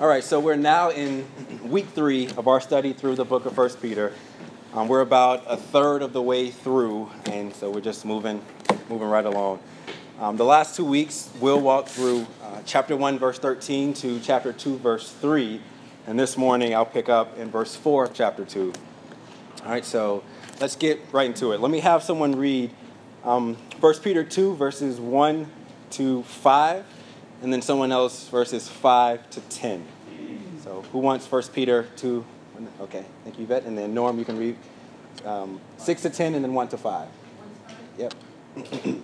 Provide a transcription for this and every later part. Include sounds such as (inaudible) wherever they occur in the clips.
All right, so we're now in week three of our study through the book of First Peter. Um, we're about a third of the way through, and so we're just moving, moving right along. Um, the last two weeks, we'll walk through uh, chapter 1, verse 13 to chapter 2, verse 3. And this morning, I'll pick up in verse 4 of chapter 2. All right, so let's get right into it. Let me have someone read um, 1 Peter 2, verses 1 to 5, and then someone else, verses 5 to 10. So, who wants 1 Peter 2? Okay, thank you, Yvette. And then Norm, you can read um, 6 to 10 and then 1 to 5. Yep. (clears throat) Therefore,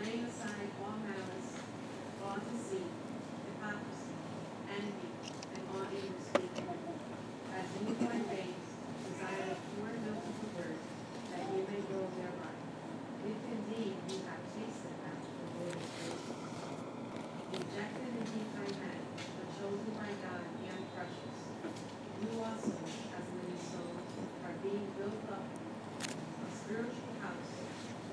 laying aside all malice, all deceit, hypocrisy, envy, and all evil speaking, as newborn babes desire the pure milk of the word, that you may grow thereby. If indeed you have tasted after the Lord is good. Rejected and deep by men, but chosen by God and precious. You also, as living stones, are being built up a spiritual house,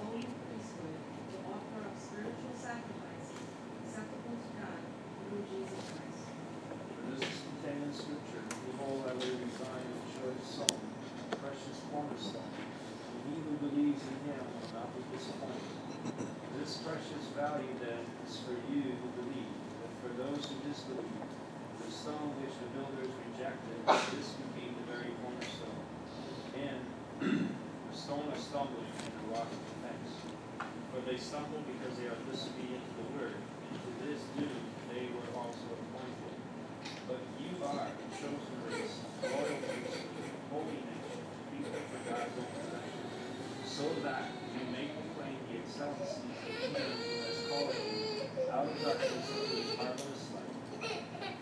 holy priesthood, to offer up spiritual sacrifices acceptable to God through Jesus Christ. For this is contained in Scripture, Behold, I lay in Zion a choice stone, a precious cornerstone, and he who believes in him will not be disappointed. This precious value then is for you who believe, but for those who disbelieve, the stone which the builders rejected, this would be the very cornerstone, and (clears throat) the stone of stumbling and the rock of offense. For they stumble because they are disobedient to the word, and to this doom they were also appointed. But you are a chosen race, royal priesthood, holy nation, people for God's own possession, so that you may proclaim the excellencies of Him you out of darkness into marvelous light.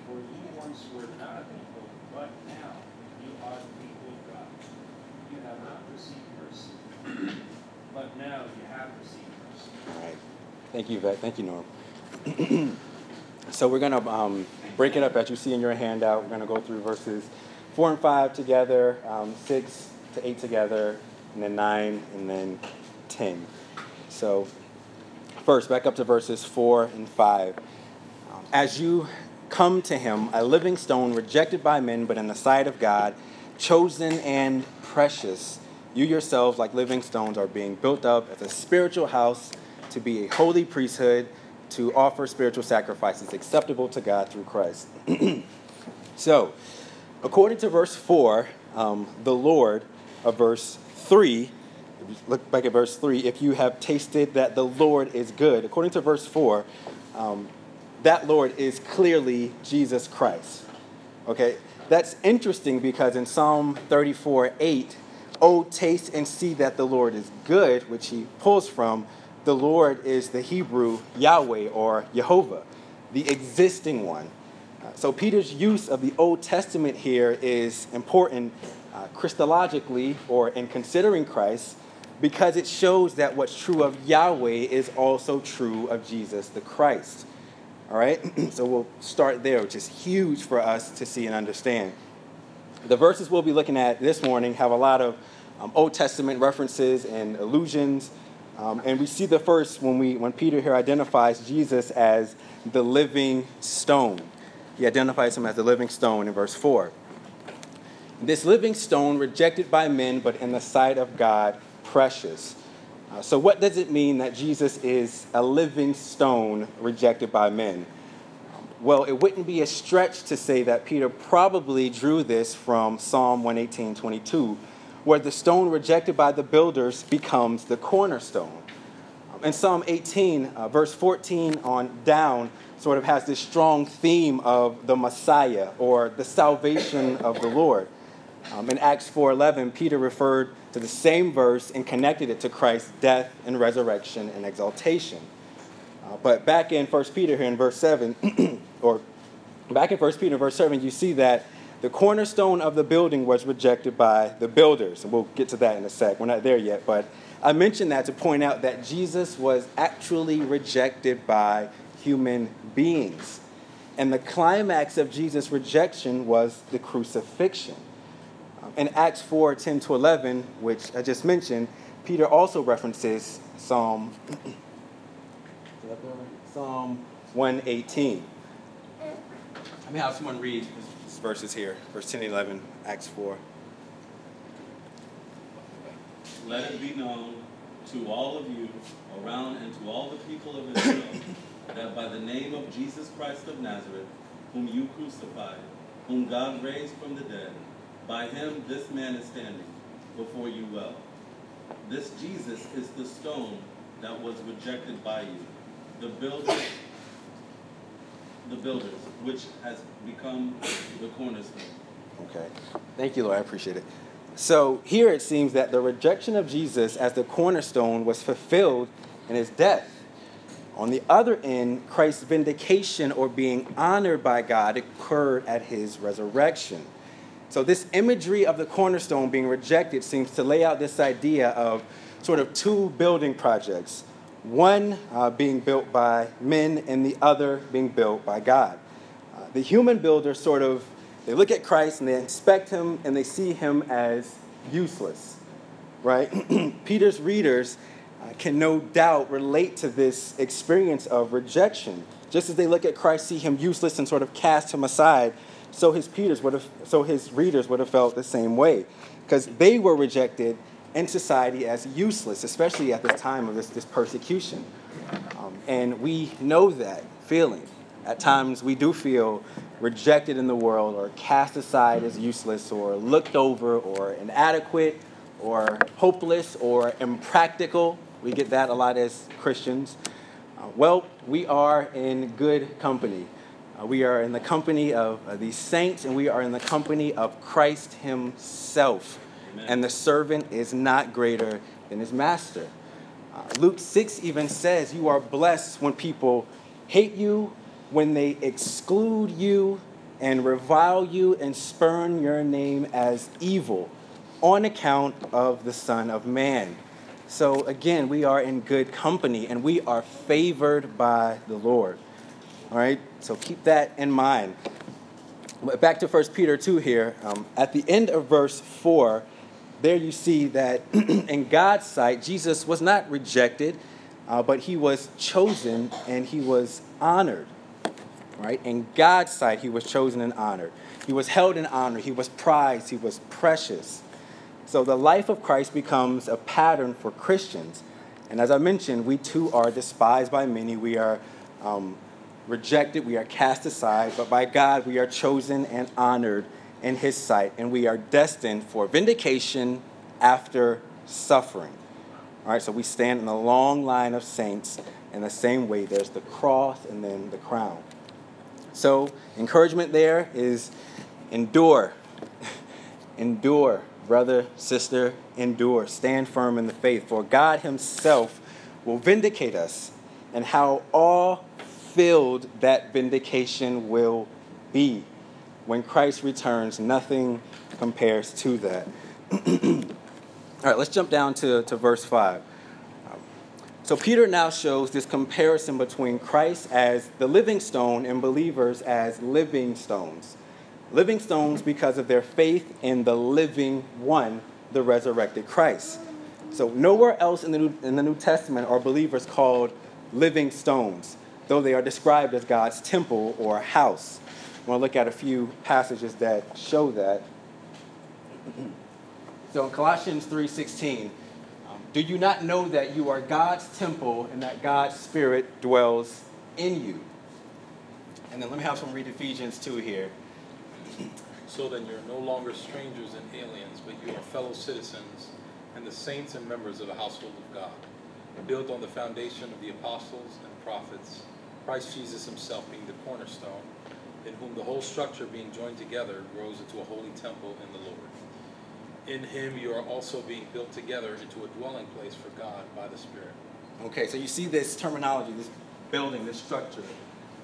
For you once were not a people, but now you are the people of God. You have not received mercy, but now you have received mercy. All right. Thank you, Yvette. Thank you, Norm. (clears throat) so we're going to um, break it up as you see in your handout. We're going to go through verses 4 and 5 together, um, 6 to 8 together, and then 9, and then 10. So first, back up to verses 4 and 5. Um, as you come to him, a living stone rejected by men, but in the sight of God, chosen and precious, you yourselves, like living stones, are being built up as a spiritual house to be a holy priesthood, to offer spiritual sacrifices acceptable to God through Christ. (clears throat) so, according to verse 4, um, the Lord, of verse 3, if you look back at verse 3, if you have tasted that the Lord is good, according to verse 4, um, that Lord is clearly Jesus Christ. Okay? That's interesting because in Psalm 34 8, Oh, taste and see that the Lord is good, which he pulls from, the Lord is the Hebrew Yahweh or Jehovah, the existing one. Uh, so Peter's use of the Old Testament here is important uh, Christologically or in considering Christ because it shows that what's true of Yahweh is also true of Jesus the Christ. All right? (clears throat) so we'll start there, which is huge for us to see and understand. The verses we'll be looking at this morning have a lot of um, Old Testament references and allusions. Um, and we see the first when, we, when Peter here identifies Jesus as the living stone. He identifies him as the living stone in verse 4. This living stone, rejected by men, but in the sight of God, precious. Uh, so, what does it mean that Jesus is a living stone rejected by men? Well, it wouldn't be a stretch to say that Peter probably drew this from Psalm 118 22, where the stone rejected by the builders becomes the cornerstone. In Psalm 18, uh, verse 14 on down, sort of has this strong theme of the Messiah or the salvation of the Lord. Um, in Acts 4:11, Peter referred to the same verse and connected it to Christ's death and resurrection and exaltation. Uh, but back in 1 Peter here in verse 7, (clears throat) or back in 1 Peter verse 7, you see that the cornerstone of the building was rejected by the builders. And we'll get to that in a sec. We're not there yet. But I mentioned that to point out that Jesus was actually rejected by human beings. And the climax of Jesus' rejection was the crucifixion. In Acts 4 10 to 11, which I just mentioned, Peter also references Psalm, Psalm 118. Let me have someone read these verses here, verse 10 and 11, Acts 4. Let it be known to all of you around and to all the people of Israel (coughs) that by the name of Jesus Christ of Nazareth, whom you crucified, whom God raised from the dead, by him this man is standing before you well. This Jesus is the stone that was rejected by you, the builders, the builders, which has become the cornerstone. Okay. Thank you, Lord. I appreciate it. So here it seems that the rejection of Jesus as the cornerstone was fulfilled in his death. On the other end, Christ's vindication or being honored by God occurred at his resurrection. So, this imagery of the cornerstone being rejected seems to lay out this idea of sort of two building projects one uh, being built by men and the other being built by God. Uh, the human builder sort of they look at Christ and they inspect him and they see him as useless, right? (clears throat) Peter's readers uh, can no doubt relate to this experience of rejection. Just as they look at Christ, see him useless, and sort of cast him aside, so his would have, so his readers would have felt the same way, because they were rejected in society as useless, especially at this time of this, this persecution. Um, and we know that feeling. At times, we do feel rejected in the world, or cast aside as useless, or looked over, or inadequate, or hopeless, or impractical. We get that a lot as Christians. Uh, well, we are in good company. Uh, we are in the company of uh, these saints, and we are in the company of Christ Himself. Amen. And the servant is not greater than his master. Uh, Luke 6 even says, You are blessed when people hate you, when they exclude you, and revile you and spurn your name as evil on account of the Son of Man. So again, we are in good company and we are favored by the Lord. All right, so keep that in mind. Back to 1 Peter 2 here. Um, at the end of verse 4, there you see that (clears throat) in God's sight, Jesus was not rejected, uh, but he was chosen and he was honored. Right? In God's sight, he was chosen and honored. He was held in honor. He was prized. He was precious. So the life of Christ becomes a pattern for Christians. And as I mentioned, we too are despised by many. We are um, rejected. We are cast aside. But by God, we are chosen and honored in His sight. And we are destined for vindication after suffering. All right, so we stand in a long line of saints in the same way. There's the cross and then the crown. So, encouragement there is endure. (laughs) endure brother, sister, endure. Stand firm in the faith, for God Himself will vindicate us, and how all filled that vindication will be. When Christ returns, nothing compares to that. (clears throat) All right, let's jump down to, to verse 5. Um, so, Peter now shows this comparison between Christ as the living stone and believers as living stones living stones because of their faith in the living one, the resurrected Christ. So, nowhere else in the New, in the New Testament are believers called living stones, though they are described as God's temple or house. I want to look at a few passages that show that. So, in Colossians 3:16, um, do you not know that you are God's temple and that God's Spirit dwells in you? And then let me have some read Ephesians 2 here. So then you're no longer strangers and aliens, but you are fellow citizens and the saints and members of the household of God, built on the foundation of the apostles and prophets, Christ Jesus himself being the cornerstone, in whom the whole structure being joined together grows into a holy temple in the Lord. In him you are also being built together into a dwelling place for God by the Spirit. Okay, so you see this terminology, this building, this structure,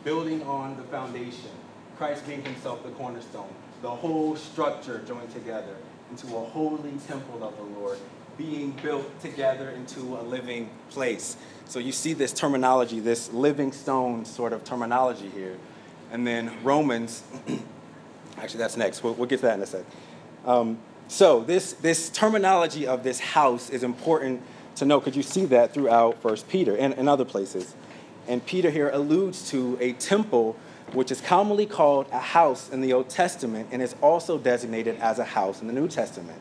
building on the foundation Christ being himself the cornerstone, the whole structure joined together into a holy temple of the Lord, being built together into a living place. So you see this terminology, this living stone sort of terminology here. And then Romans, (clears throat) actually, that's next. We'll, we'll, get to that in a sec. Um, so this, this terminology of this house is important to know because you see that throughout First Peter and, and other places. And Peter here alludes to a temple which is commonly called a house in the Old Testament and is also designated as a house in the New Testament.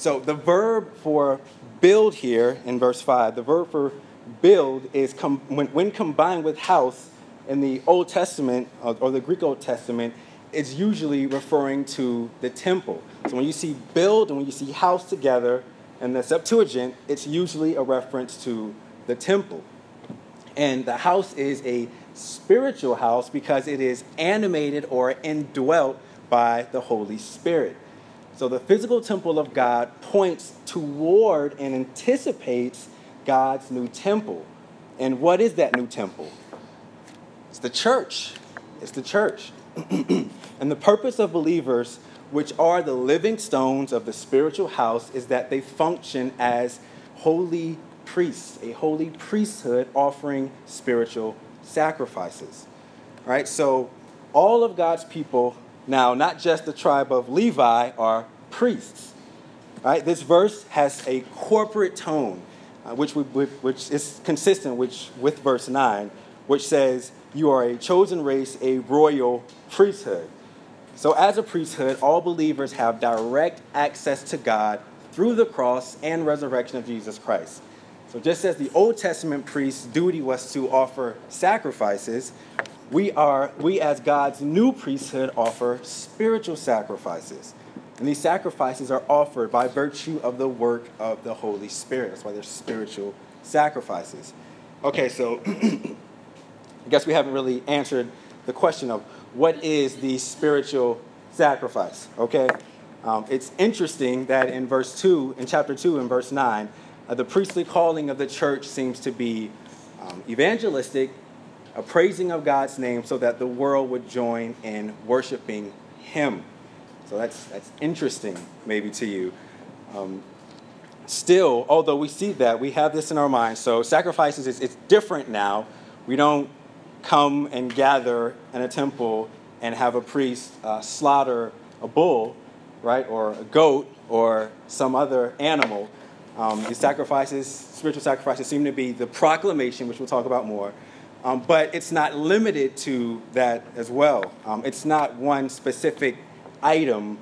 So the verb for build here in verse 5, the verb for build is com- when, when combined with house in the Old Testament or, or the Greek Old Testament, it's usually referring to the temple. So when you see build and when you see house together in the Septuagint, it's usually a reference to the temple. And the house is a spiritual house because it is animated or indwelt by the Holy Spirit. So the physical temple of God points toward and anticipates God's new temple. And what is that new temple? It's the church. It's the church. (clears throat) and the purpose of believers, which are the living stones of the spiritual house, is that they function as holy priests, a holy priesthood offering spiritual sacrifices. Right? So all of God's people, now not just the tribe of Levi, are priests. Right? This verse has a corporate tone, uh, which, we, which is consistent which, with verse 9, which says, You are a chosen race, a royal priesthood. So, as a priesthood, all believers have direct access to God through the cross and resurrection of Jesus Christ. So, just as the Old Testament priest's duty was to offer sacrifices, we, are, we as God's new priesthood offer spiritual sacrifices. And these sacrifices are offered by virtue of the work of the Holy Spirit. That's why they're spiritual sacrifices. Okay, so (clears throat) I guess we haven't really answered the question of what is the spiritual sacrifice, okay? Um, it's interesting that in verse 2, in chapter 2, in verse 9, uh, the priestly calling of the church seems to be um, evangelistic, a praising of God's name so that the world would join in worshiping Him. So that's, that's interesting, maybe to you. Um, still, although we see that, we have this in our mind. So sacrifices, is, it's different now. We don't come and gather in a temple and have a priest uh, slaughter a bull, right, or a goat, or some other animal. Um, these sacrifices, spiritual sacrifices, seem to be the proclamation, which we'll talk about more. Um, but it's not limited to that as well. Um, it's not one specific item.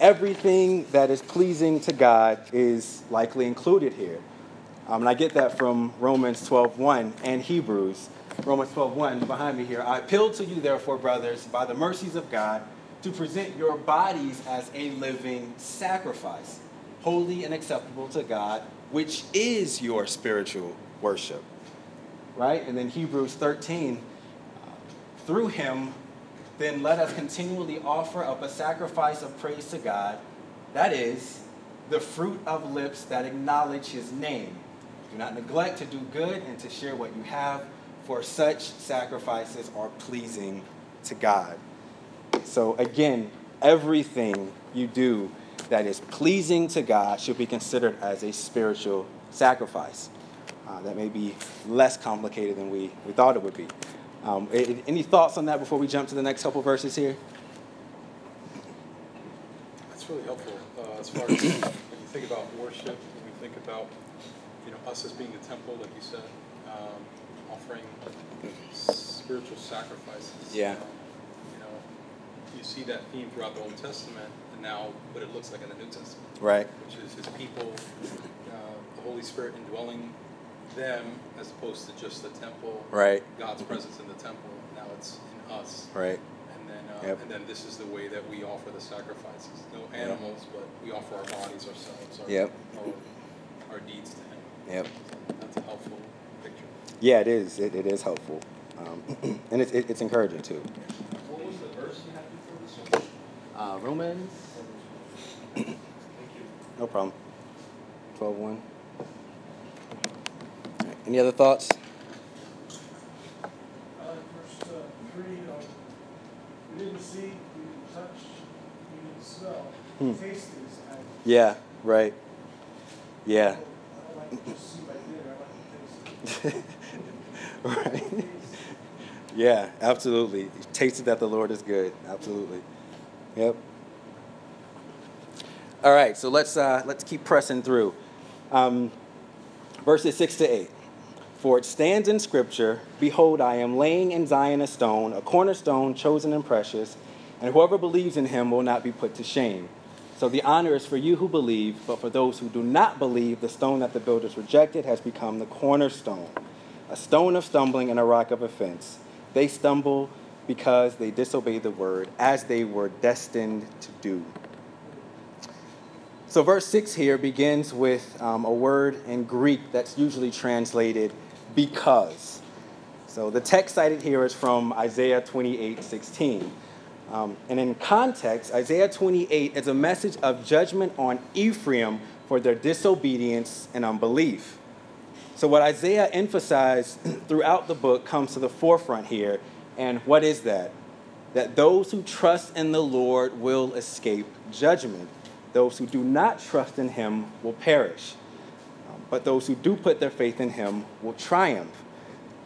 Everything that is pleasing to God is likely included here. Um, and I get that from Romans 12.1 and Hebrews. Romans 12.1 behind me here. I appeal to you, therefore, brothers, by the mercies of God, to present your bodies as a living sacrifice holy and acceptable to God, which is your spiritual worship. Right? And then Hebrews 13, uh, through him, then let us continually offer up a sacrifice of praise to God, that is, the fruit of lips that acknowledge his name. Do not neglect to do good and to share what you have, for such sacrifices are pleasing to God. So, again, everything you do that is pleasing to God should be considered as a spiritual sacrifice. Uh, that may be less complicated than we, we thought it would be. Um, any thoughts on that before we jump to the next couple verses here? That's really helpful uh, as far as (coughs) when you think about worship, when we think about you know us as being the temple, like you said, um, offering spiritual sacrifices. Yeah. Um, you know, you see that theme throughout the Old Testament and now what it looks like in the New Testament. Right. Which is his people, uh, the Holy Spirit indwelling them as opposed to just the temple. Right. God's presence in the temple. Now it's in us. Right. And then, uh, yep. and then this is the way that we offer the sacrifices. No animals, yep. but we offer our bodies ourselves, our, yep. our, our deeds to Him. Yep. So that's a helpful picture. Yeah, it is. It, it is helpful. Um, (clears throat) and it's, it, it's encouraging too. What was the verse you had before this one? Uh, Romans no problem. 12 1. Any other thoughts? Uh, verse uh, 3, you we didn't see, we didn't touch, we didn't smell, hmm. taste is Yeah, right. Yeah. I like to just see by dinner, I like to taste (laughs) right. yeah, absolutely. Tasted that the Lord is good. Absolutely. Yep. All right, so let's, uh, let's keep pressing through. Um, verses 6 to 8. For it stands in Scripture Behold, I am laying in Zion a stone, a cornerstone chosen and precious, and whoever believes in him will not be put to shame. So the honor is for you who believe, but for those who do not believe, the stone that the builders rejected has become the cornerstone, a stone of stumbling and a rock of offense. They stumble because they disobey the word, as they were destined to do. So, verse 6 here begins with um, a word in Greek that's usually translated because. So, the text cited here is from Isaiah 28 16. Um, and in context, Isaiah 28 is a message of judgment on Ephraim for their disobedience and unbelief. So, what Isaiah emphasized (clears throat) throughout the book comes to the forefront here. And what is that? That those who trust in the Lord will escape judgment. Those who do not trust in him will perish. But those who do put their faith in him will triumph.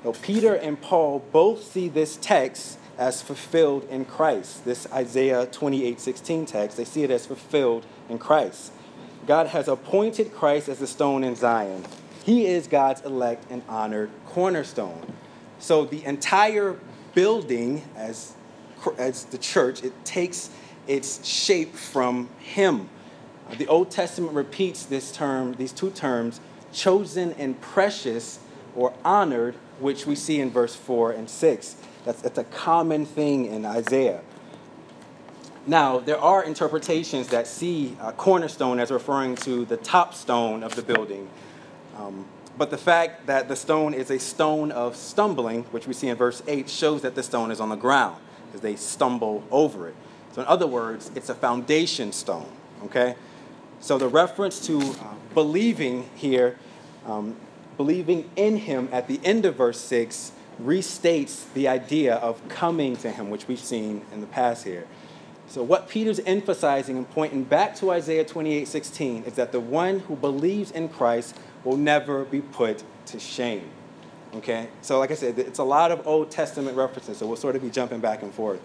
Now, Peter and Paul both see this text as fulfilled in Christ. This Isaiah 28 16 text, they see it as fulfilled in Christ. God has appointed Christ as the stone in Zion. He is God's elect and honored cornerstone. So the entire building, as, as the church, it takes its shape from Him. The Old Testament repeats this term, these two terms, chosen and precious or honored, which we see in verse 4 and 6. That's, that's a common thing in Isaiah. Now, there are interpretations that see a cornerstone as referring to the top stone of the building. Um, but the fact that the stone is a stone of stumbling, which we see in verse 8, shows that the stone is on the ground as they stumble over it. So, in other words, it's a foundation stone, okay? So, the reference to uh, believing here, um, believing in him at the end of verse 6, restates the idea of coming to him, which we've seen in the past here. So, what Peter's emphasizing and pointing back to Isaiah 28 16 is that the one who believes in Christ will never be put to shame. Okay? So, like I said, it's a lot of Old Testament references, so we'll sort of be jumping back and forth.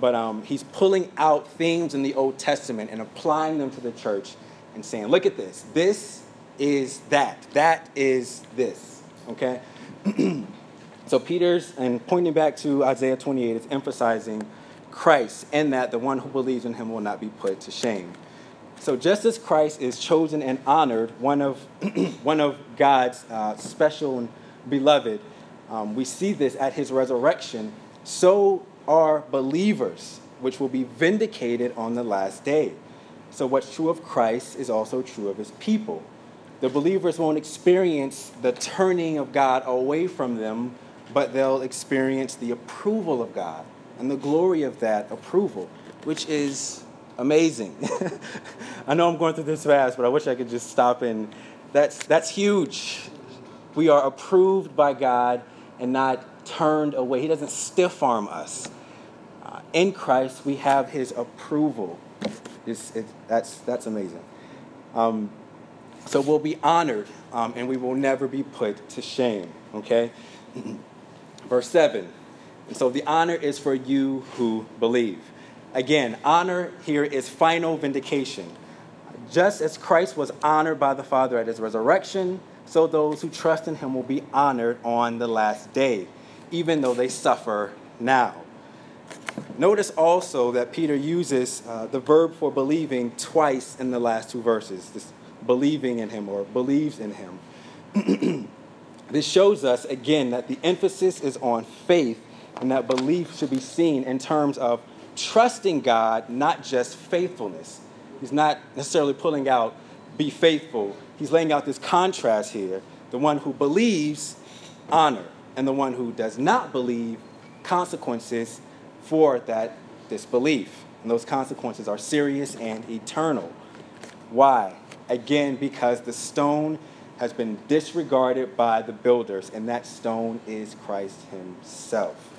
But um, he's pulling out themes in the Old Testament and applying them to the church and saying, look at this. This is that. That is this. Okay? (clears throat) So Peter's, and pointing back to Isaiah 28, is emphasizing Christ and that the one who believes in him will not be put to shame. So just as Christ is chosen and honored, one of, (clears throat) one of God's uh, special and beloved, um, we see this at his resurrection, so are believers, which will be vindicated on the last day. So what's true of Christ is also true of his people. The believers won't experience the turning of God away from them but they'll experience the approval of God and the glory of that approval, which is amazing. (laughs) I know I'm going through this fast, but I wish I could just stop and that's that's huge. We are approved by God and not turned away. He doesn't stiff arm us. Uh, in Christ, we have His approval. It's, it, that's that's amazing. Um, so we'll be honored, um, and we will never be put to shame. Okay. (clears throat) Verse 7. And so the honor is for you who believe. Again, honor here is final vindication. Just as Christ was honored by the Father at his resurrection, so those who trust in him will be honored on the last day, even though they suffer now. Notice also that Peter uses uh, the verb for believing twice in the last two verses this believing in him or believes in him. (clears throat) This shows us again that the emphasis is on faith and that belief should be seen in terms of trusting God, not just faithfulness. He's not necessarily pulling out, be faithful. He's laying out this contrast here. The one who believes, honor, and the one who does not believe, consequences for that disbelief. And those consequences are serious and eternal. Why? Again, because the stone has been disregarded by the builders, and that stone is Christ Himself.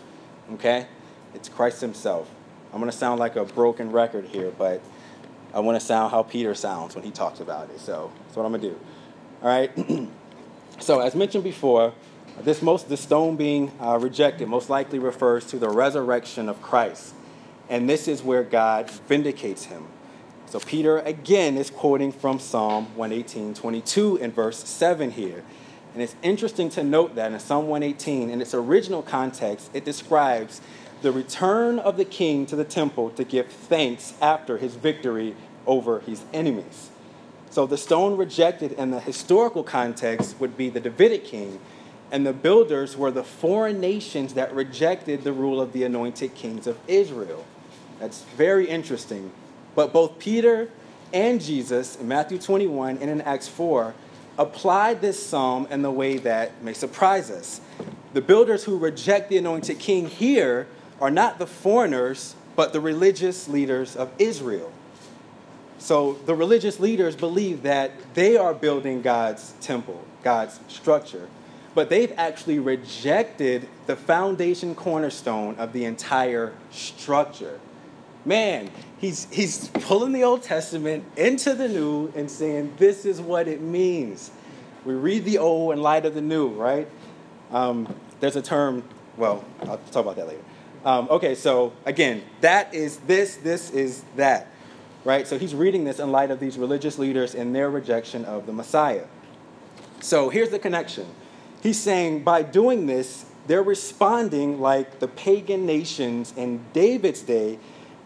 Okay? It's Christ Himself. I'm going to sound like a broken record here, but I want to sound how Peter sounds when he talks about it. So that's what I'm going to do. All right? (clears throat) so, as mentioned before, this most the stone being uh, rejected most likely refers to the resurrection of Christ. And this is where God vindicates him. So Peter again is quoting from Psalm 118, 22 in verse 7 here. And it's interesting to note that in Psalm 118, in its original context, it describes the return of the king to the temple to give thanks after his victory over his enemies. So the stone rejected in the historical context would be the Davidic king, and the builders were the foreign nations that rejected the rule of the anointed kings of Israel. That's very interesting. But both Peter and Jesus in Matthew 21 and in Acts 4 applied this psalm in the way that may surprise us. The builders who reject the anointed king here are not the foreigners, but the religious leaders of Israel. So the religious leaders believe that they are building God's temple, God's structure, but they've actually rejected the foundation cornerstone of the entire structure. Man, he's, he's pulling the Old Testament into the New and saying, this is what it means. We read the Old in light of the New, right? Um, there's a term, well, I'll talk about that later. Um, okay, so again, that is this, this is that right? So he's reading this in light of these religious leaders and their rejection of the Messiah. So here's the connection. He's saying by doing this, they're responding like the pagan nations in David's day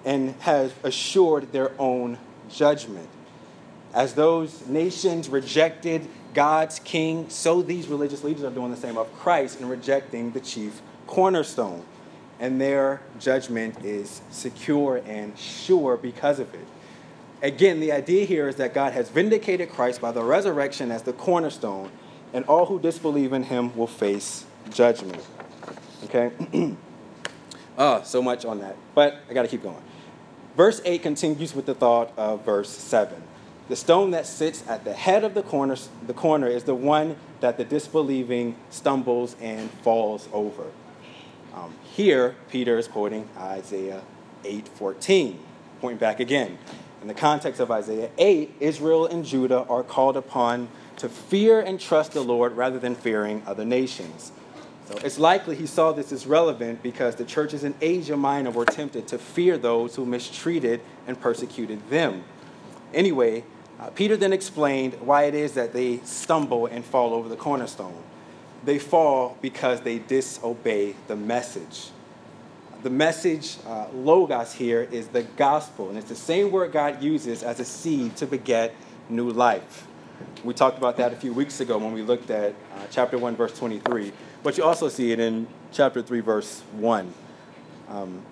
and have assured their own judgment. As those nations rejected God's king, so these religious leaders are doing the same of Christ and rejecting the chief cornerstone. And their judgment is secure and sure because of it. Again, the idea here is that God has vindicated Christ by the resurrection as the cornerstone, and all who disbelieve in him will face judgment. Okay? oh, (clears throat) so much on that. But I got to keep going. Verse 8 continues with the thought of verse 7. The stone that sits at the head of the corner, the corner is the one that the disbelieving stumbles and falls over. Um, here, Peter is quoting Isaiah 8:14, pointing back again. In the context of Isaiah 8, Israel and Judah are called upon to fear and trust the Lord rather than fearing other nations. So it's likely he saw this as relevant because the churches in Asia Minor were tempted to fear those who mistreated and persecuted them. Anyway, uh, Peter then explained why it is that they stumble and fall over the cornerstone. They fall because they disobey the message the message uh, logos here is the gospel, and it's the same word God uses as a seed to beget new life. We talked about that a few weeks ago when we looked at uh, chapter 1, verse 23, but you also see it in chapter 3, verse 1, um,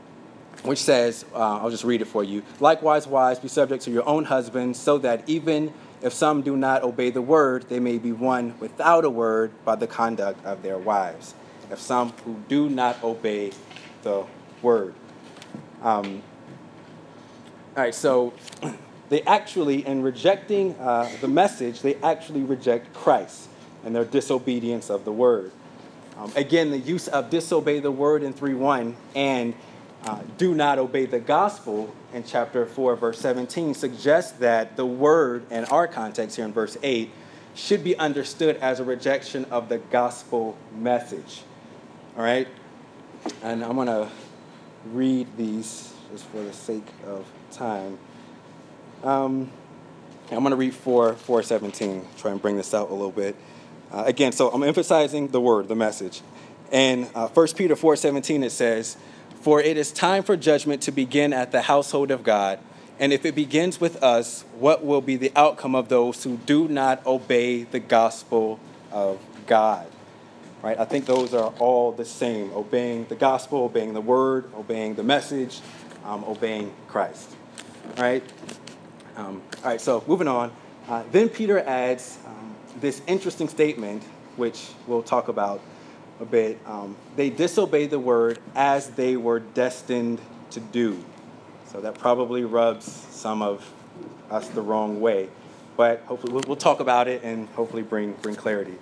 which says, uh, I'll just read it for you. Likewise, wives, be subject to your own husbands, so that even if some do not obey the word, they may be won without a word by the conduct of their wives. If some who do not obey the word. Um, all right, so (clears throat) they actually, in rejecting uh, the message, they actually reject Christ and their disobedience of the word. Um, again, the use of disobey the word in 3.1 and uh, do not obey the gospel in chapter 4, verse 17 suggests that the word, in our context here in verse 8, should be understood as a rejection of the gospel message. All right? And I'm going to read these just for the sake of time. Um, I'm going to read 4, 417, try and bring this out a little bit. Uh, again, so I'm emphasizing the word, the message. And uh, 1 Peter 4:17 it says, "For it is time for judgment to begin at the household of God, and if it begins with us, what will be the outcome of those who do not obey the gospel of God?" right? I think those are all the same obeying the gospel, obeying the word, obeying the message, um, obeying Christ, right? Um, all right, so moving on. Uh, then Peter adds um, this interesting statement, which we'll talk about a bit. Um, they disobeyed the word as they were destined to do. So that probably rubs some of us the wrong way. But hopefully, we'll, we'll talk about it and hopefully bring, bring clarity.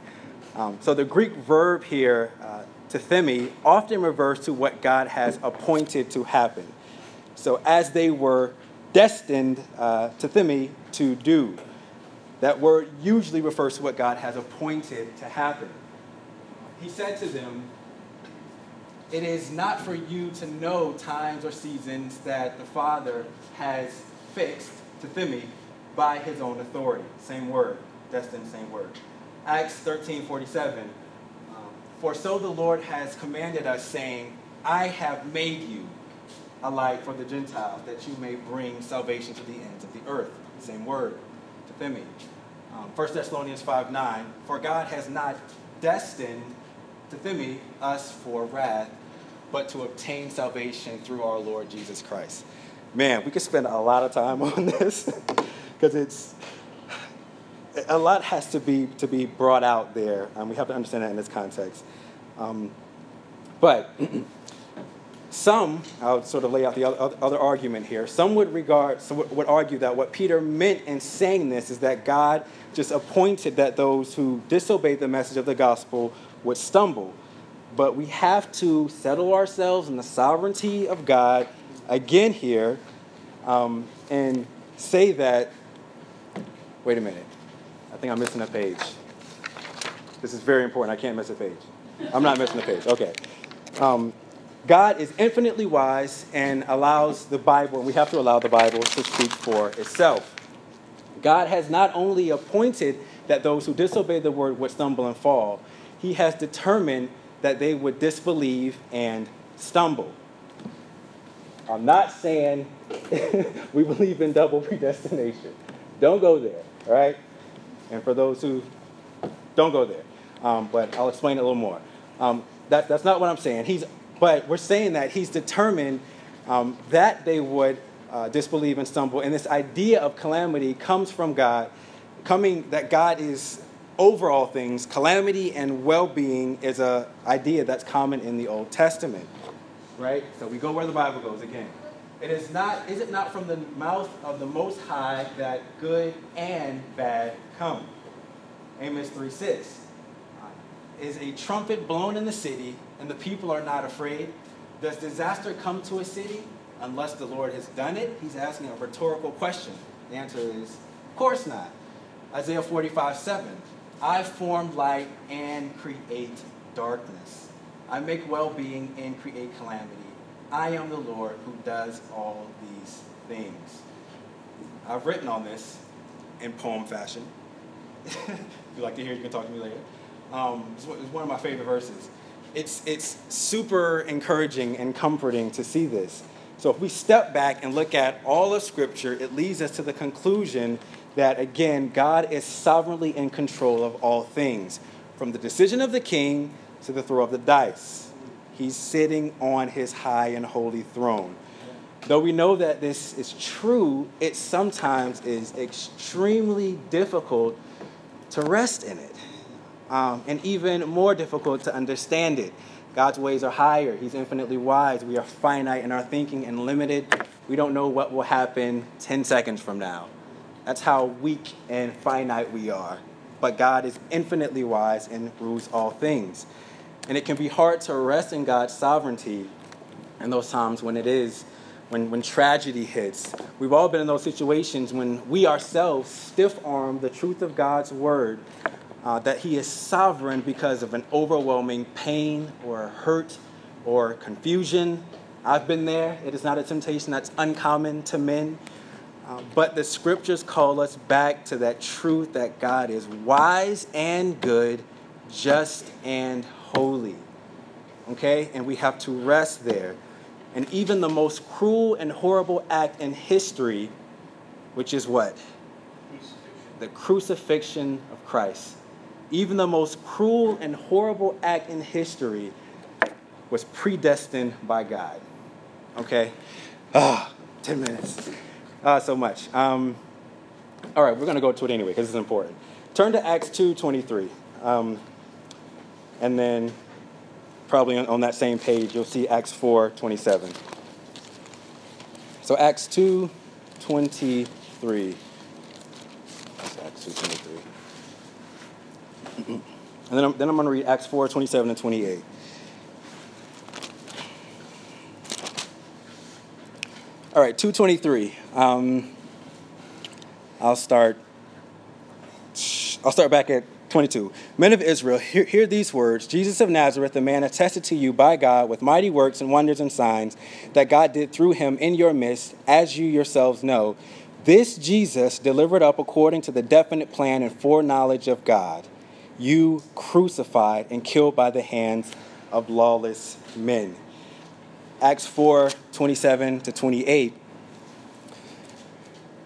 Um, so the Greek verb here, uh, tithemi, often refers to what God has appointed to happen. So as they were destined, uh, tithemi, to do. That word usually refers to what God has appointed to happen. He said to them, It is not for you to know times or seasons that the Father has fixed, tithemi, by his own authority. Same word, destined, same word. Acts 13 47. Um, For so the Lord has commanded us, saying, I have made you a light for the Gentiles, that you may bring salvation to the ends of the earth. Same word, Tithemi. Um, 1 Thessalonians 5 9. For God has not destined Tithemi us for wrath, but to obtain salvation through our Lord Jesus Christ. Man, we could spend a lot of time (laughs) on this because it's a lot has to be to be brought out there, and we have to understand that in this context. Um, but (clears throat) some, I'll sort of lay out the other, other argument here. Some would regard, some would, argue that what Peter meant in saying this is that God just appointed that those who disobeyed the message of the gospel would stumble. But we have to settle ourselves in the sovereignty of God again here um, and say that. Wait a minute. I think I'm missing a page. This is very important. I can't miss a page. I'm not missing a page. Okay. Um, God is infinitely wise and allows the Bible, and we have to allow the Bible to speak for itself. God has not only appointed that those who disobey the word would stumble and fall, He has determined that they would disbelieve and stumble. I'm not saying (laughs) we believe in double (laughs) predestination. Don't go there, all right? And for those who don't go there, um, but I'll explain it a little more. Um, that, that's not what I'm saying. He's, but we're saying that he's determined um, that they would uh, disbelieve and stumble. And this idea of calamity comes from God, coming that God is over all things. Calamity and well-being is an idea that's common in the Old Testament, right? So we go where the Bible goes again. It is not, is it not from the mouth of the Most High that good and bad come? Amos 3 6. Is a trumpet blown in the city and the people are not afraid? Does disaster come to a city unless the Lord has done it? He's asking a rhetorical question. The answer is, of course not. Isaiah 45 7. I form light and create darkness. I make well being and create calamity. I am the Lord who does all these things. I've written on this in poem fashion. (laughs) if you'd like to hear, you can talk to me later. Um, it's one of my favorite verses. It's, it's super encouraging and comforting to see this. So if we step back and look at all of Scripture, it leads us to the conclusion that, again, God is sovereignly in control of all things, from the decision of the king to the throw of the dice. He's sitting on his high and holy throne. Though we know that this is true, it sometimes is extremely difficult to rest in it, um, and even more difficult to understand it. God's ways are higher. He's infinitely wise. We are finite in our thinking and limited. We don't know what will happen 10 seconds from now. That's how weak and finite we are. But God is infinitely wise and rules all things. And it can be hard to rest in God's sovereignty in those times when it is, when, when tragedy hits. We've all been in those situations when we ourselves stiff arm the truth of God's word uh, that He is sovereign because of an overwhelming pain or hurt or confusion. I've been there. It is not a temptation that's uncommon to men. Uh, but the scriptures call us back to that truth that God is wise and good, just and holy. Okay? And we have to rest there. And even the most cruel and horrible act in history, which is what? The crucifixion of Christ. Even the most cruel and horrible act in history was predestined by God. Okay? Ah, 10 minutes. Ah, so much. Um, all right, we're going to go to it anyway because it's important. Turn to Acts 2.23. Um, and then probably on, on that same page, you'll see Acts 4.27. So Acts 2.23. That's Acts 2.23. and then I'm, then I'm going to read Acts 4, 27 and 28. All right, 223. Um, I'll start. I'll start back at 22. Men of Israel, hear, hear these words Jesus of Nazareth, the man attested to you by God with mighty works and wonders and signs that God did through him in your midst, as you yourselves know. This Jesus delivered up according to the definite plan and foreknowledge of God you crucified and killed by the hands of lawless men. Acts 4 27 to 28.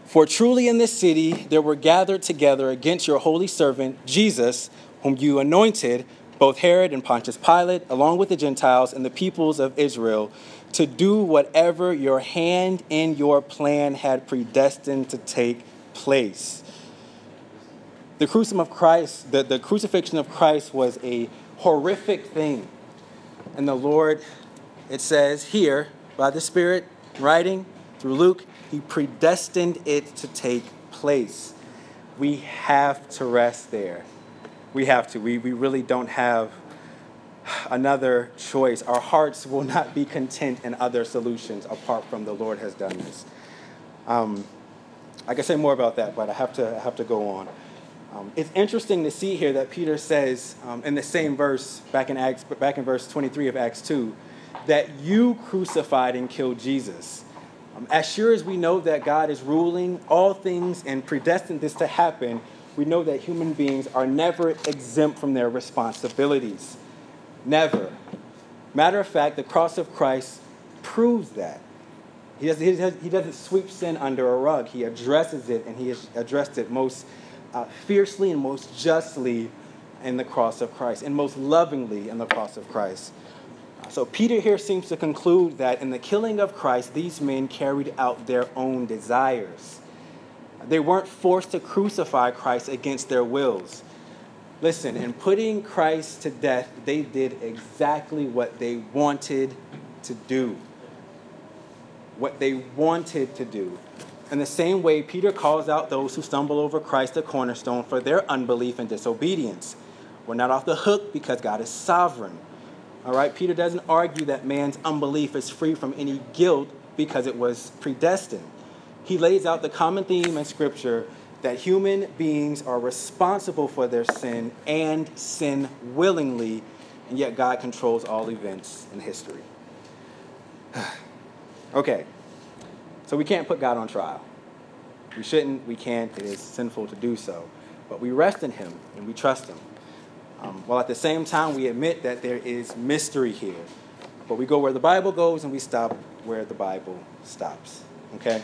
For truly in this city there were gathered together against your holy servant Jesus, whom you anointed, both Herod and Pontius Pilate, along with the Gentiles and the peoples of Israel, to do whatever your hand and your plan had predestined to take place. The crucifixion of Christ, the, the crucifixion of Christ was a horrific thing. And the Lord, it says here, by the Spirit, writing through Luke, He predestined it to take place. We have to rest there. We have to. We, we really don't have another choice. Our hearts will not be content in other solutions apart from the Lord has done this. Um, I can say more about that, but I have to, I have to go on. Um, it's interesting to see here that Peter says um, in the same verse, back in, Acts, back in verse 23 of Acts 2, that you crucified and killed Jesus. Um, as sure as we know that God is ruling all things and predestined this to happen, we know that human beings are never exempt from their responsibilities. Never. Matter of fact, the cross of Christ proves that. He doesn't, he doesn't sweep sin under a rug. He addresses it, and he has addressed it most uh, fiercely and most justly in the cross of Christ, and most lovingly in the cross of Christ. So Peter here seems to conclude that in the killing of Christ, these men carried out their own desires. They weren't forced to crucify Christ against their wills. Listen, in putting Christ to death, they did exactly what they wanted to do. What they wanted to do. In the same way, Peter calls out those who stumble over Christ, the cornerstone, for their unbelief and disobedience. We're not off the hook because God is sovereign. All right, Peter doesn't argue that man's unbelief is free from any guilt because it was predestined. He lays out the common theme in Scripture that human beings are responsible for their sin and sin willingly, and yet God controls all events in history. (sighs) okay, so we can't put God on trial. We shouldn't, we can't, it is sinful to do so. But we rest in Him and we trust Him. Um, while at the same time, we admit that there is mystery here. But we go where the Bible goes and we stop where the Bible stops. Okay?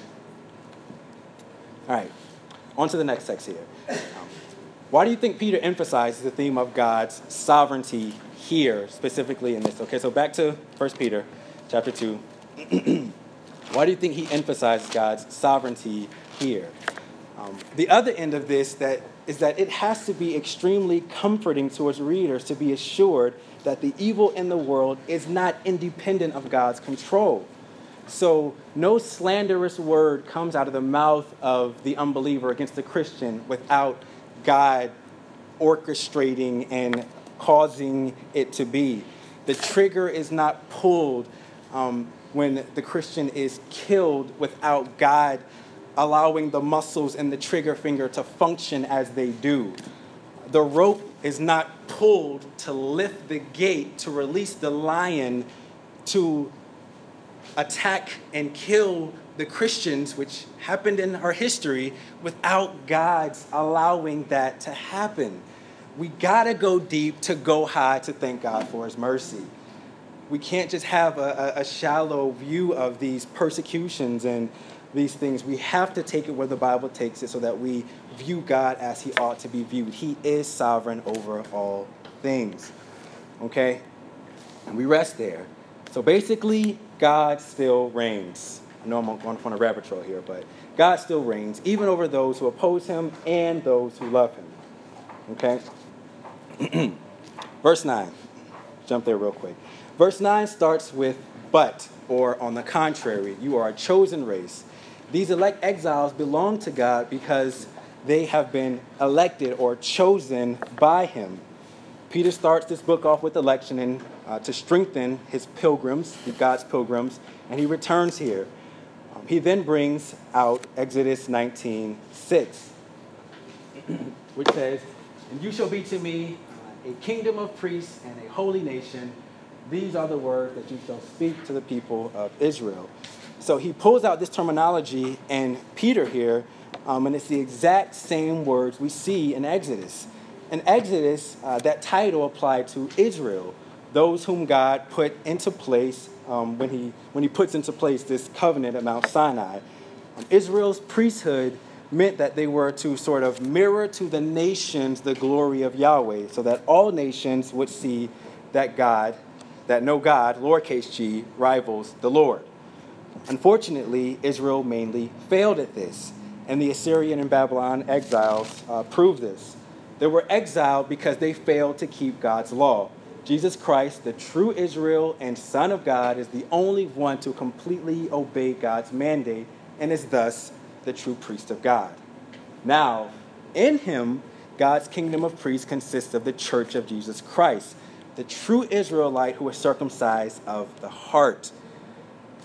All right, on to the next text here. Um, why do you think Peter emphasizes the theme of God's sovereignty here, specifically in this? Okay, so back to 1 Peter chapter 2. (clears throat) Why do you think he emphasizes God's sovereignty here? Um, the other end of this that is that it has to be extremely comforting to its readers to be assured that the evil in the world is not independent of God's control. So, no slanderous word comes out of the mouth of the unbeliever against the Christian without God orchestrating and causing it to be. The trigger is not pulled um, when the Christian is killed without God allowing the muscles in the trigger finger to function as they do. The rope is not pulled to lift the gate to release the lion to attack and kill the Christians, which happened in our history, without God's allowing that to happen. We gotta go deep to go high to thank God for His mercy. We can't just have a, a, shallow view of these persecutions and these things. We have to take it where the Bible takes it so that we view God as He ought to be viewed. He is sovereign over all things. Okay? And we rest there. So basically, God still reigns. I know I'm going on a rabbit trail here, but God still reigns, even over those who oppose him and those who love him. Okay? (clears throat) Verse 9. Jump there real quick. Verse 9 starts with but, or on the contrary, you are a chosen race. These elect exiles belong to God because they have been elected or chosen by him. Peter starts this book off with election and uh, to strengthen his pilgrims, God's pilgrims, and he returns here. Um, he then brings out Exodus 19 6, (clears throat) which says, And you shall be to me uh, a kingdom of priests and a holy nation. These are the words that you shall speak to the people of Israel. So he pulls out this terminology and Peter here, um, and it's the exact same words we see in Exodus. In Exodus, uh, that title applied to Israel, those whom God put into place um, when, he, when He puts into place this covenant at Mount Sinai. Um, Israel's priesthood meant that they were to sort of mirror to the nations the glory of Yahweh, so that all nations would see that God, that no God, lowercase g, rivals the Lord. Unfortunately, Israel mainly failed at this, and the Assyrian and Babylon exiles uh, prove this. They were exiled because they failed to keep God's law. Jesus Christ, the true Israel and Son of God, is the only one to completely obey God's mandate and is thus the true priest of God. Now, in him, God's kingdom of priests consists of the church of Jesus Christ, the true Israelite who is circumcised of the heart.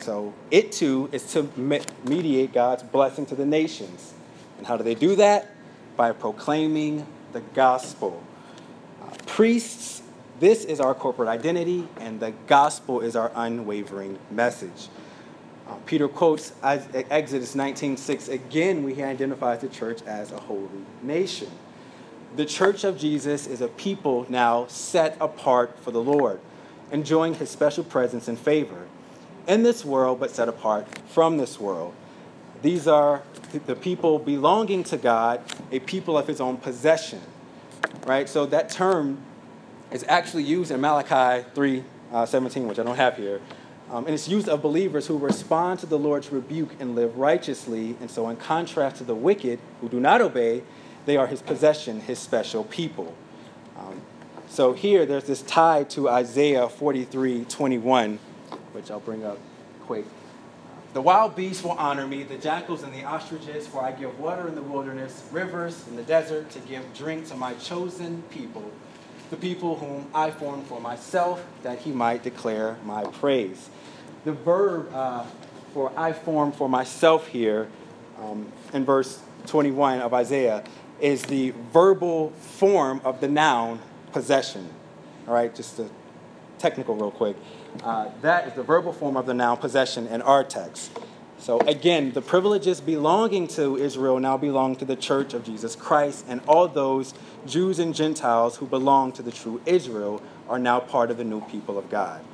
So it too is to mediate God's blessing to the nations. And how do they do that? By proclaiming the gospel. Uh, priests, this is our corporate identity, and the gospel is our unwavering message. Uh, Peter quotes Exodus 19:6 again. We identify the church as a holy nation. The church of Jesus is a people now set apart for the Lord, enjoying His special presence and favor in this world, but set apart from this world. These are the people belonging to God, a people of His own possession. Right. So that term is actually used in Malachi 3:17, uh, which I don't have here. Um, and it's used of believers who respond to the Lord's rebuke and live righteously. And so, in contrast to the wicked who do not obey, they are his possession, his special people. Um, so, here there's this tie to Isaiah 43 21, which I'll bring up quick. The wild beasts will honor me, the jackals and the ostriches, for I give water in the wilderness, rivers in the desert, to give drink to my chosen people, the people whom I formed for myself, that he might declare my praise the verb uh, for I form for myself here um, in verse 21 of Isaiah is the verbal form of the noun possession. All right, just a technical real quick. Uh, that is the verbal form of the noun possession in our text. So again, the privileges belonging to Israel now belong to the church of Jesus Christ, and all those Jews and Gentiles who belong to the true Israel are now part of the new people of God.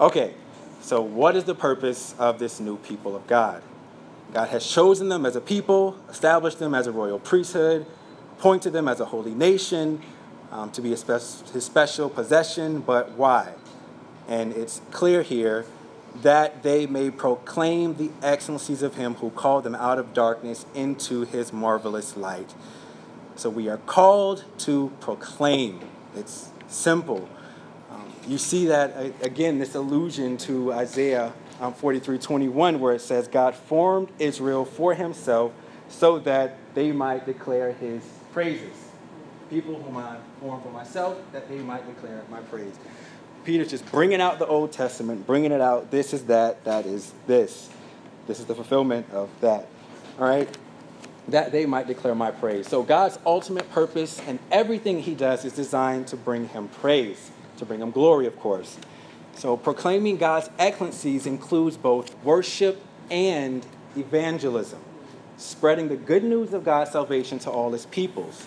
Okay, so, what is the purpose of this new people of God? God has chosen them as a people, established them as a royal priesthood, appointed them as a holy nation um, to be his special possession, but why? And it's clear here that they may proclaim the excellencies of him who called them out of darkness into his marvelous light. So we are called to proclaim. It's simple you see that uh, again, this allusion to Isaiah um, 43 21, where it says, God formed Israel for himself so that they might declare his praises. People whom I formed for myself, that they might declare my praise. Peter's just bringing out the Old Testament, bringing it out. This is that, that is this. This is the fulfillment of that. All right? That they might declare my praise. So God's ultimate purpose and everything he does is designed to bring him praise to bring him glory, of course. So proclaiming God's excellencies includes both worship and evangelism, spreading the good news of God's salvation to all his peoples.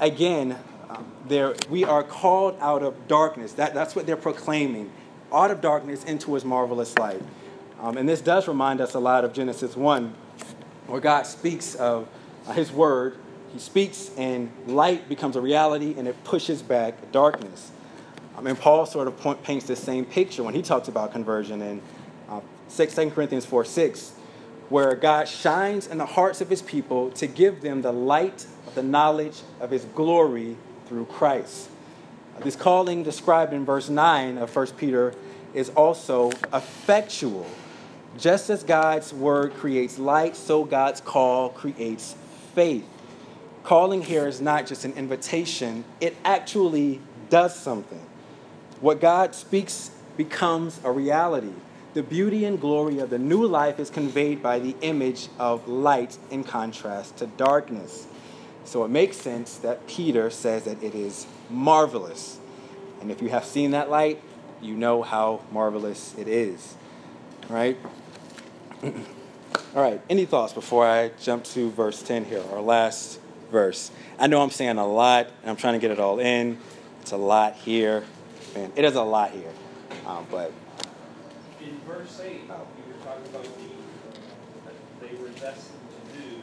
Again, um, there, we are called out of darkness. That, that's what they're proclaiming out of darkness into his marvelous light. Um, and this does remind us a lot of Genesis 1, where God speaks of uh, his word. He speaks, and light becomes a reality, and it pushes back darkness. I mean, Paul sort of point, paints the same picture when he talks about conversion in uh, 2 Corinthians 4 6, where God shines in the hearts of his people to give them the light of the knowledge of his glory through Christ. This calling described in verse 9 of 1 Peter is also effectual. Just as God's word creates light, so God's call creates faith. Calling here is not just an invitation, it actually does something. What God speaks becomes a reality. The beauty and glory of the new life is conveyed by the image of light in contrast to darkness. So it makes sense that Peter says that it is marvelous. And if you have seen that light, you know how marvelous it is. Right? (clears throat) All right, any thoughts before I jump to verse 10 here, our last verse. I know I'm saying a lot, and I'm trying to get it all in. It's a lot here. Man, it is a lot here. Um, but In verse eight, you were talking about the, that they were destined to do.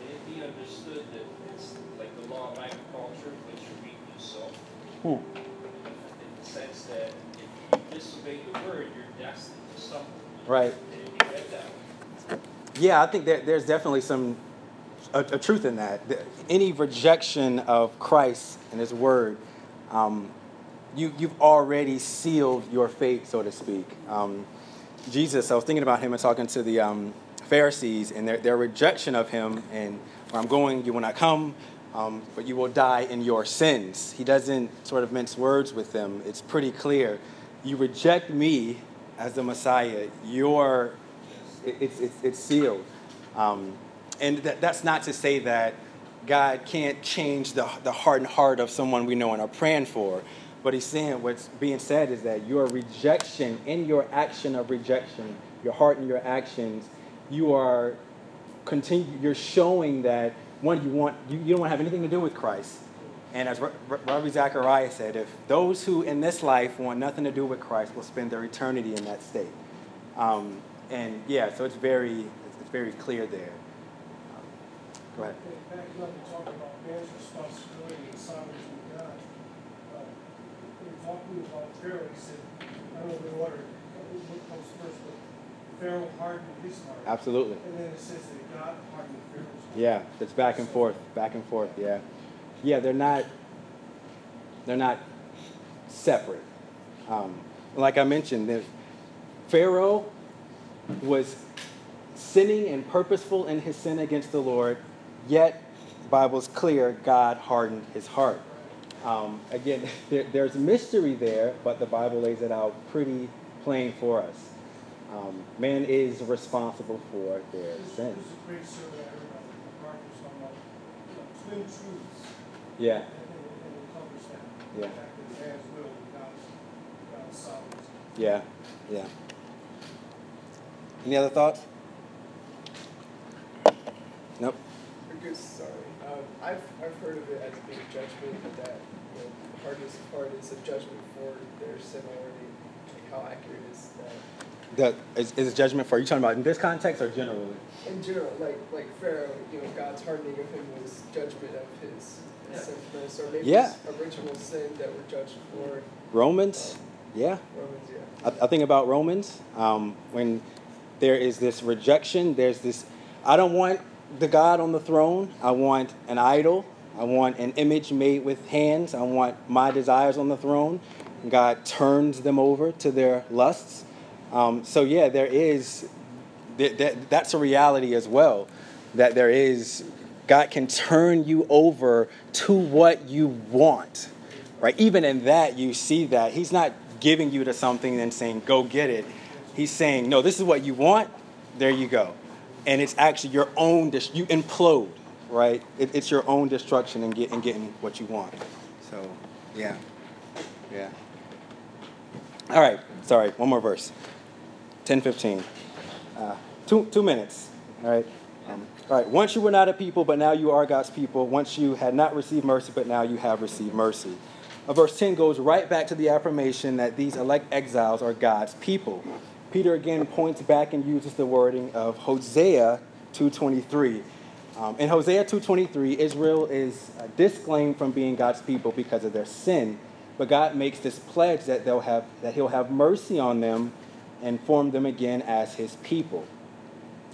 And it be understood that it's like the law of agriculture, that you reap you sow. Hmm. In the sense that if you disobey the word, you're destined to suffer. right. And if you read that, Yeah, I think that there's definitely some a, a truth in that. Any rejection of Christ and His Word, um, you you've already sealed your fate, so to speak. Um, Jesus, I was thinking about him and talking to the um, Pharisees and their, their rejection of him and where I'm going, you will not come, um, but you will die in your sins. He doesn't sort of mince words with them. It's pretty clear. You reject me as the Messiah, you're it- it's, it's, it's sealed. Um, and that, that's not to say that God can't change the, the hardened heart of someone we know and are praying for. But he's saying what's being said is that your rejection, in your action of rejection, your heart and your actions, you are continue, you're showing that one, you want you, you don't want to have anything to do with Christ. And as Ravi Zacharias said, if those who in this life want nothing to do with Christ will spend their eternity in that state. Um, and yeah, so it's very, it's very clear there. Um, go ahead. Okay, back up and talk about man's responsibility and sovereignty of God. Uh, Talking about Pharaoh, he said, I don't know the order, what comes first, but Pharaoh hardened his heart. Absolutely. And then it says that God hardened Pharaoh's heart. Yeah, it's back and forth, back and forth. Yeah, yeah, they're not, they're not separate. Um, like I mentioned, the, Pharaoh was sinning and purposeful in his sin against the Lord, yet the Bible's clear, God hardened his heart. Um, again, (laughs) there, there's mystery there, but the Bible lays it out pretty plain for us. Um, man is responsible for their There's sins. there's a great survey I heard about, the Parker's talking about, you twin truths. Yeah, And it and it covers that. Yeah. The fact that man's will and God's, God's sovereignty. yeah, yeah. Any other thoughts? Nope. Because, sorry, um, I've, I've heard of it as being judgment, but that, you know, hardness of heart is a judgment for their sin already. Like, how accurate is that? The, is, is it judgment for, are you talking about in this context or generally? In general, like, like Pharaoh, you know, God's hardening of him was judgment of his Yeah. sinfulness, or maybe Yeah. his original sin that we're judged for Romans? Yeah. Romans, yeah. I, I think about Romans um, when there is this rejection, there's this, I don't want the God on the throne. I want an idol. I want an image made with hands. I want my desires on the throne. God turns them over to their lusts. Um, so, yeah, there is, that, that, that's a reality as well. That there is, God can turn you over to what you want right? Even in that, you see that he's not giving you to something and saying, go get it. He's saying, no, this is what you want. There you go. And it's actually your own, dis- you implode, right? It, it's your own destruction and get, in getting what you want. So, yeah. Yeah. All right. Sorry. One more verse. 10, 15. Uh, two, two minutes. All right. Um, all right. Once you were not a people, but now you are God's people. Once you had not received mercy, but now you have received mercy. Uh, verse 10 goes right back to the affirmation that these elect exiles are God's people. Peter again points back and uses the wording of Hosea 2.23. Um, in Hosea 2.23, Israel is uh, disclaimed from being God's people because of their sin, but God makes this pledge that, they'll have, that he'll have mercy on them and form them again as his people.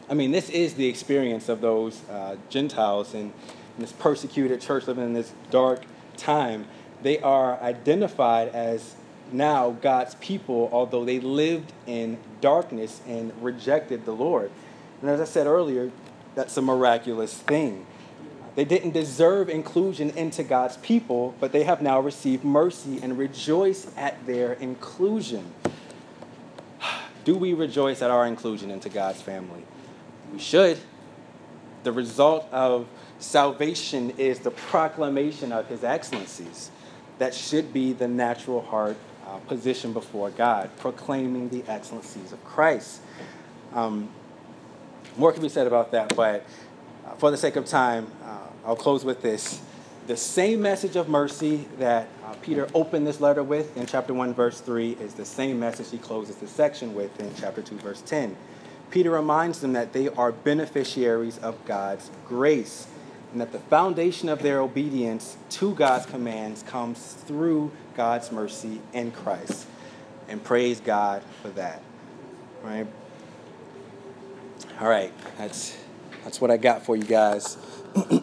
I mean, this is the experience of those uh, Gentiles in, in this persecuted church living in this dark time. They are identified as now God's people, although they lived in darkness and rejected the Lord. And as I said earlier, that's a miraculous thing. They didn't deserve inclusion into God's people, but they have now received mercy and rejoice at their inclusion. (sighs) Do we rejoice at our inclusion into God's family? We should. The result of salvation is the proclamation of his excellencies. That should be the natural heart uh, position before God, proclaiming the excellencies of Christ. Um, more can be said about that, but uh, for the sake of time, uh, I'll close with this. The same message of mercy that uh, Peter opened this letter with in chapter 1, verse 3, is the same message he closes the section with in chapter 2, verse 10. Peter reminds them that they are beneficiaries of God's grace and that the foundation of their obedience to God's commands comes through God's mercy in Christ. And praise God for that. Right? All right, that's that's what I got for you guys. (clears throat)